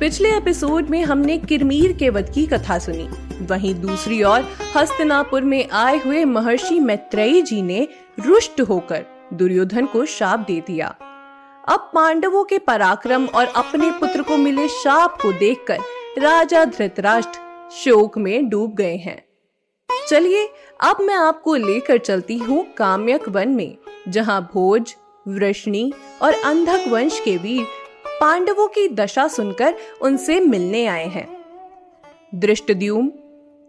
पिछले एपिसोड में हमने किरमीर के वध की कथा सुनी। वहीं दूसरी ओर, हस्तिनापुर में आए हुए महर्षि मैत्रेयी जी ने रुष्ट होकर दुर्योधन को शाप दे दिया। अब पांडवों के पराक्रम और अपने पुत्र को मिले शाप को देखकर राजा धृतराष्ट्र शोक में डूब गए हैं। चलिए, अब मैं आपको लेकर चलती हूँ काम्यक वन में, जहाँ भोज, वृष्णि और अंधक वंश के वीर पांडवों की दशा सुनकर उनसे मिलने आए हैं। दृष्टद्युम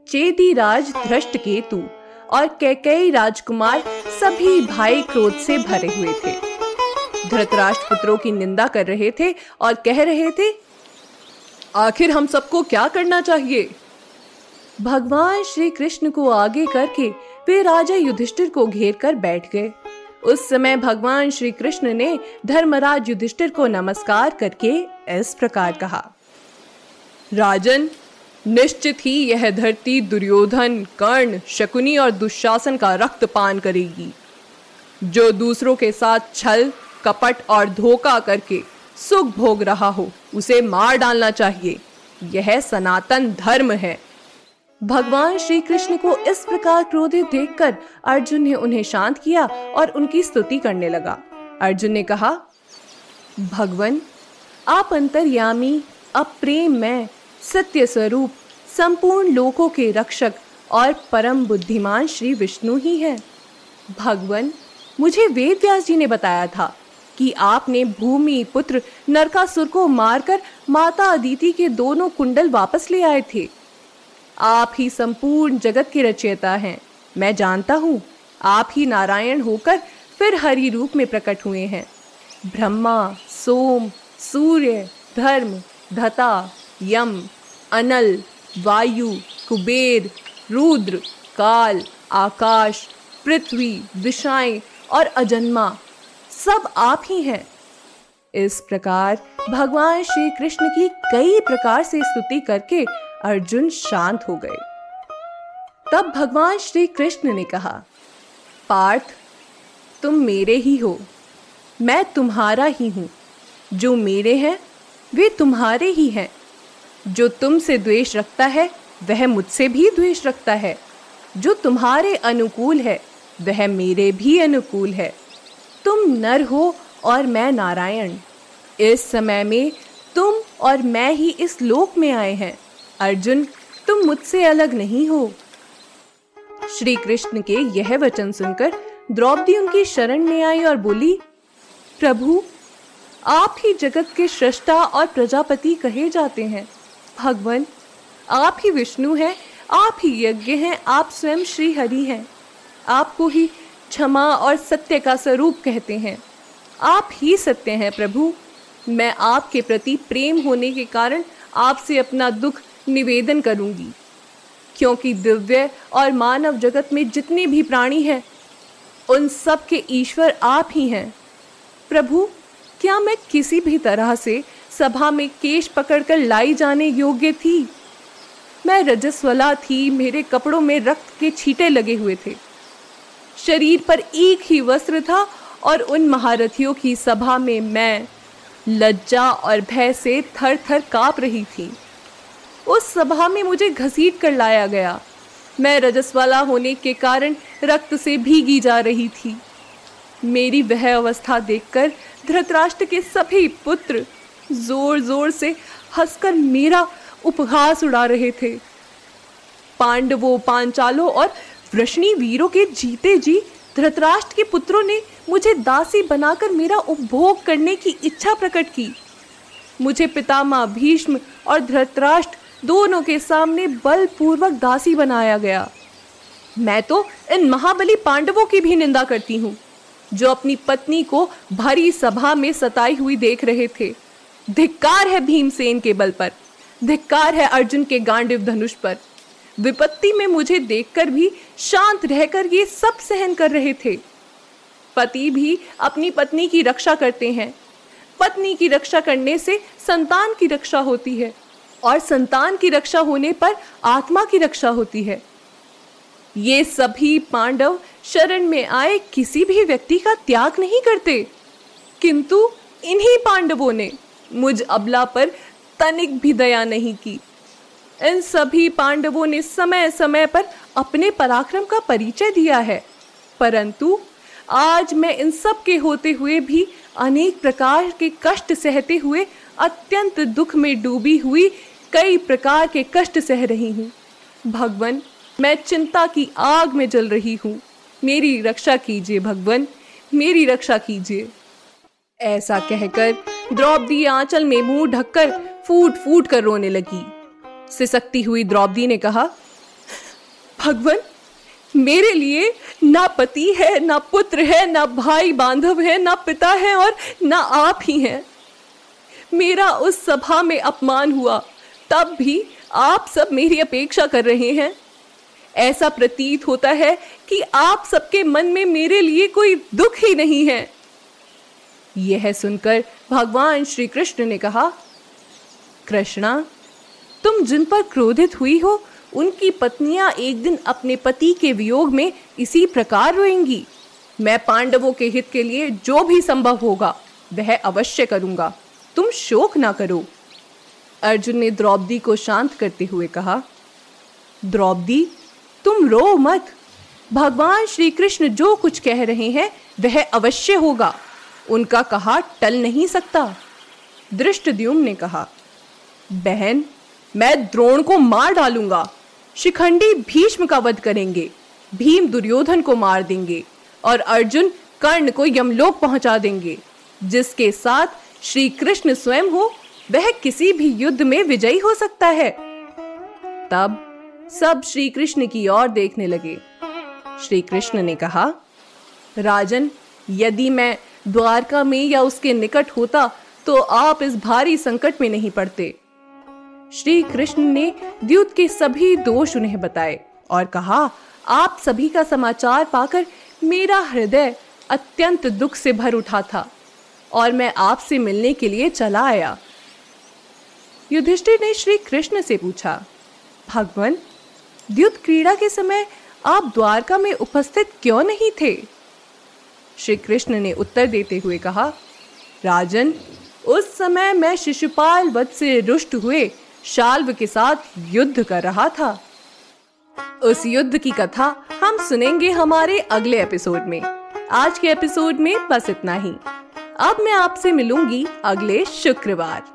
चेदी राज धृष्ट केतु और कैकई राजकुमार सभी भाई क्रोध से भरे हुए थे। धृतराष्ट्र पुत्रों की निंदा कर रहे थे और कह रहे थे, आखिर हम सबको क्या करना चाहिए? भगवान श्री कृष्ण को आगे करके वे राजा युधिष्ठिर को घेर कर बैठ गए। उस समय भगवान श्री कृष्ण ने धर्मराज युधिष्ठिर को नमस्कार करके इस प्रकार कहा, राजन, निश्चित ही यह धरती दुर्योधन, कर्ण, शकुनी और दुशासन का रक्तपान करेगी, जो दूसरों के साथ छल, कपट और धोखा करके सुख भोग रहा हो, उसे मार डालना चाहिए। यह सनातन धर्म है। भगवान श्री कृष्ण को इस प्रकार क्रोधित देखकर अर्जुन ने उन्हें शांत किया और उनकी स्तुति करने लगा। अर्जुन ने कहा, भगवान, आप अंतर्यामी, अप्रेम में, सत्य स्वरूप, संपूर्ण लोकों के रक्षक और परम बुद्धिमान श्री विष्णु ही है। भगवान, मुझे वेद व्यास जी ने बताया था कि आपने भूमि, पुत्र, नरकासुर को मारकर माता अदिति के दोनों कुंडल वापस ले आए थे। आप ही संपूर्ण जगत के रचयिता हैं। मैं जानता हूँ, आप ही नारायण होकर फिर हरि रूप में प्रकट हुए हैं। ब्रह्मा, सोम, सूर्य, धर्म, धता, यम, अनल, वायु, कुबेर, रुद्र, काल, आकाश, पृथ्वी, दिशाएँ और अजन्मा, सब आप ही हैं। इस प्रकार भगवान श्री कृष्ण की कई प्रकार से स्तुति करके अर्जुन शांत हो गए। तब भगवान श्री कृष्ण ने कहा, पार्थ, तुम मेरे ही हो। मैं तुम्हारा ही हूँ। जो मेरे हैं, वे तुम्हारे ही हैं। जो तुमसे द्वेष रखता है, वह मुझसे भी द्वेष रखता है। जो तुम्हारे अनुकूल है, वह मेरे भी अनुकूल है। तुम नर हो और मैं नारायण। इस समय में तुम और मैं ही इस लोक में आए हैं। अर्जुन, तुम मुझसे अलग नहीं हो। श्री कृष्ण के यह वचन सुनकर द्रौपदी उनकी शरण में आई और बोली, प्रभु, आप ही जगत के सृष्टा और प्रजापति कहे जाते हैं। भगवान, आप ही विष्णु हैं, आप ही यज्ञ हैं, आप स्वयं श्री हरि हैं। आपको ही क्षमा और सत्य का स्वरूप कहते हैं। आप ही सत्य हैं प्रभु। मैं आपके प्रति प्रेम होने के कारण आपसे अपना दुख निवेदन करूँगी। क्योंकि दिव्य और मानव जगत में जितने भी प्राणी हैं, उन सब के ईश्वर आप ही हैं। प्रभु, क्या मैं किसी भी तरह से सभा में केश पकड़कर लाई जाने योग्य थी? मैं रजस्वला थी, मेरे कपड़ों में रक्त के छींटे लगे हुए थे। शरीर पर एक ही वस्त्र था और उन महारथियों की सभा में मैं लज्जा और भय से थर थर काँप रही थी। उस सभा में मुझे घसीट कर लाया गया। मैं रजस्वाला होने के कारण रक्त से भीगी जा रही थी। मेरी वह अवस्था देखकर धृतराष्ट्र के सभी पुत्र ज़ोर ज़ोर से हंसकर मेरा उपहास उड़ा रहे थे। पांडवों, पांचालों और वृष्णि वीरों के जीते जी धृतराष्ट्र के पुत्रों ने मुझे दासी बनाकर मेरा उपभोग करने की इच्छा प्रकट की। मुझे पितामह भीष्म और धृतराष्ट्र दोनों के सामने बलपूर्वक दासी बनाया गया। मैं तो इन महाबली पांडवों की भी निंदा करती हूँ, जो अपनी पत्नी को भरी सभा में सताई हुई देख रहे थे। धिक्कार है भीमसेन के बल पर, धिक्कार है अर्जुन के गांडिव धनुष पर। विपत्ति में मुझे देखकर भी शांत रहकर ये सब सहन कर रहे थे। पति भी अपनी पत्नी की रक्षा करते हैं। पत्नी की रक्षा करने से संतान की रक्षा होती है। और संतान की रक्षा होने पर आत्मा की रक्षा होती है। ये सभी पांडव शरण में आए किसी भी व्यक्ति का त्याग नहीं करते। किंतु इन्हीं पांडवों ने मुझ अबला पर तनिक भी दया नहीं की। इन सभी पांडवों ने समय समय पर अपने पराक्रम का परिचय दिया है। परंतु आज मैं इन सब के होते हुए भी अनेक प्रकार के कष्ट सहते हुए अत्यंत दुख में डूबी हुई कई प्रकार के कष्ट सह रही हूँ। भगवान, मैं चिंता की आग में जल रही हूँ। मेरी रक्षा कीजिए भगवान, मेरी रक्षा कीजिए। ऐसा कहकर द्रौपदी आंचल में मुँह ढककर फूट फूट कर रोने लगी। सिसकती हुई द्रौपदी ने कहा, भगवान, मेरे लिए ना पति है, ना पुत्र है, ना भाई बांधव है, ना पिता है और ना आप ही हैं। मेरा उस सभा में अपमान हुआ। तब भी आप सब मेरी अपेक्षा कर रहे हैं। ऐसा प्रतीत होता है कि आप सबके मन में मेरे लिए कोई दुख ही नहीं है। यह सुनकर भगवान श्री कृष्ण ने कहा, कृष्णा, तुम जिन पर क्रोधित हुई हो, उनकी पत्नियाँ एक दिन अपने पति के वियोग में इसी प्रकार रोएँगी। मैं पांडवों के हित के लिए जो भी संभव होगा, वह अवश्य करूँगा। तुम शोक ना करो। अर्जुन ने द्रौपदी को शांत करते हुए कहा, द्रौपदी, तुम रो मत। भगवान श्री कृष्ण जो कुछ कह रहे हैं, वह अवश्य होगा। उनका कहा टल नहीं सकता। दृष्टद्युम्न ने कहा, बहन, मैं द्रोण को मार डालूँगा। शिखंडी भीष्म का वध करेंगे, भीम दुर्योधन को मार देंगे और अर्जुन कर्ण को यमलोक पहुँचा देंगे, जिसके साथ श्री कृष्ण स्वयं हो वह किसी भी युद्ध में विजयी हो सकता है। तब सब श्री कृष्ण की ओर देखने लगे। श्री कृष्ण ने कहा, राजन, यदि मैं द्वारका में या उसके निकट होता तो आप इस भारी संकट में नहीं पड़ते। श्री कृष्ण ने द्युत के सभी दोष उन्हें बताए और कहा, आप सभी का समाचार पाकर मेरा हृदय अत्यंत दुख से भर उठा था और मैं आपसे मिलने के लिए चला आया। युधिष्ठिर ने श्री कृष्ण से पूछा, भगवान द्युत क्रीड़ा के समय आप द्वारका में उपस्थित क्यों नहीं थे? श्री कृष्ण ने उत्तर देते हुए कहा, राजन, उस समय मैं शिशुपाल वध से रुष्ट हुए शाल्व के साथ युद्ध कर रहा था। उस युद्ध की कथा हम सुनेंगे हमारे अगले एपिसोड में। आज के एपिसोड में बस इतना ही। अब मैं आपसे मिलूँगी अगले शुक्रवार।